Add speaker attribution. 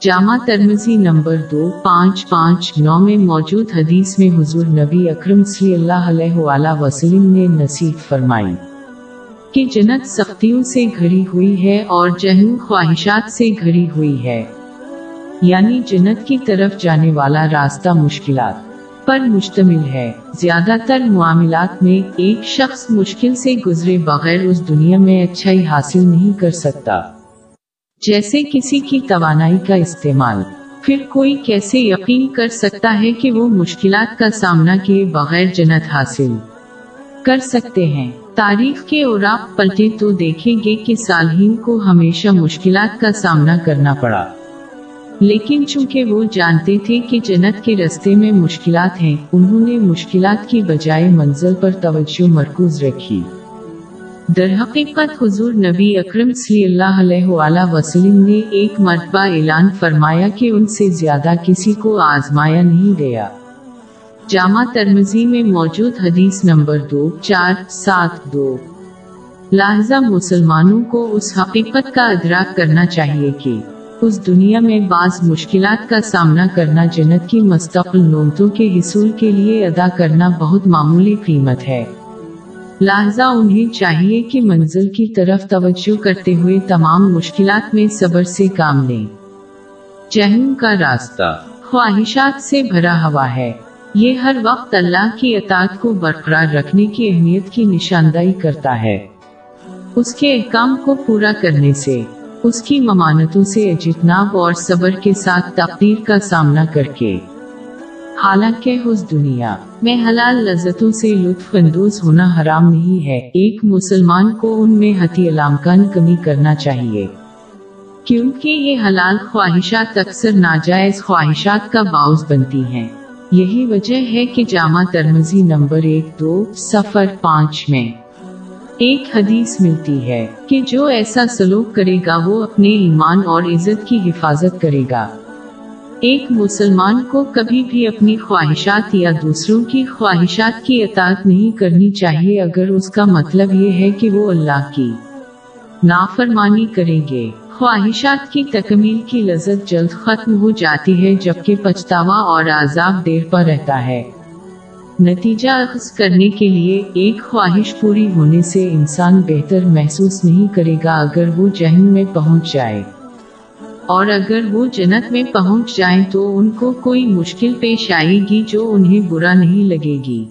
Speaker 1: جامع ترمزی number دو، پانچ پانچ، نو میں موجود حدیث میں حضور نبی اکرم صلی اللہ علیہ وآلہ وسلم نے نصیب فرمائی کہ جنت سختیوں سے گھڑی ہوئی ہے اور جہن خواہشات سے گھڑی ہوئی ہے۔ یعنی جنت کی طرف جانے والا راستہ مشکلات پر مشتمل ہے۔ زیادہ تر معاملات میں ایک شخص مشکل سے گزرے بغیر اس دنیا میں اچھائی حاصل نہیں کر سکتا۔ جیسے کسی کی توانائی کا استعمال۔ پھر کوئی کیسے یقین کر سکتا ہے کہ وہ مشکلات کا سامنا کیے بغیر جنت حاصل کر سکتے ہیں؟ تاریخ کے اوراق پلٹے تو دیکھیں گے کہ صالحین کو ہمیشہ مشکلات کا سامنا کرنا پڑا۔ لیکن چونکہ وہ جانتے تھے کہ جنت کے رستے میں مشکلات ہیں، انہوں نے مشکلات کی بجائے منزل پر توجہ مرکوز رکھی۔ در حقیقت حضور نبی اکرم صلی اللہ علیہ وآلہ وسلم نے ایک مرتبہ اعلان فرمایا کہ ان سے زیادہ کسی کو آزمایا نہیں گیا۔ جامع ترمزی میں موجود حدیث نمبر دو، چار، سات، دو۔ لہذا مسلمانوں کو اس حقیقت کا ادراک کرنا چاہیے کہ اس دنیا میں بعض مشکلات کا سامنا کرنا جنت کی مستقل نومتوں کے حصول کے لیے ادا کرنا بہت معمولی قیمت ہے۔ لہذا انہیں چاہیے کہ منزل کی طرف توجہ کرتے ہوئے تمام مشکلات میں صبر سے کام لیں۔ جہنم کا راستہ۔ خواہشات سے بھرا ہوا ہے۔ یہ ہر وقت اللہ کی اطاعت کو برقرار رکھنے کی اہمیت کی نشاندہی کرتا ہے۔ اس کے احکام کو پورا کرنے سے، اس کی ممانتوں سے اجتناب اور صبر کے ساتھ تقدیر کا سامنا کر کے۔ حالانکہ اس دنیا میں حلال لذتوں سے لطف اندوز ہونا حرام نہیں ہے۔ ایک مسلمان کو ان میں حتی علامکان کمی کرنا چاہیے۔ کیونکہ یہ حلال خواہشات اکثر ناجائز خواہشات کا باعث بنتی ہیں۔ یہی وجہ ہے کہ جامع ترمزی نمبر ایک دو سفر پانچ میں ایک حدیث ملتی ہے کہ جو ایسا سلوک کرے گا وہ اپنے ایمان اور عزت کی حفاظت کرے گا۔ ایک مسلمان کو کبھی بھی اپنی خواہشات یا دوسروں کی خواہشات کی اطاعت نہیں کرنی چاہیے، اگر اس کا مطلب یہ ہے کہ وہ اللہ کی نافرمانی کریں گے۔ خواہشات کی تکمیل کی لذت جلد ختم ہو جاتی ہے، جبکہ پچھتاوا اور عذاب دیر پر رہتا ہے۔ نتیجہ اخذ کرنے کے لیے ایک خواہش پوری ہونے سے انسان بہتر محسوس نہیں کرے گا، اگر وہ جہن میں پہنچ جائے۔ اور اگر وہ جنت میں پہنچ جائیں تو ان کو کوئی مشکل پیش آئے گی جو انہیں برا نہیں لگے گی۔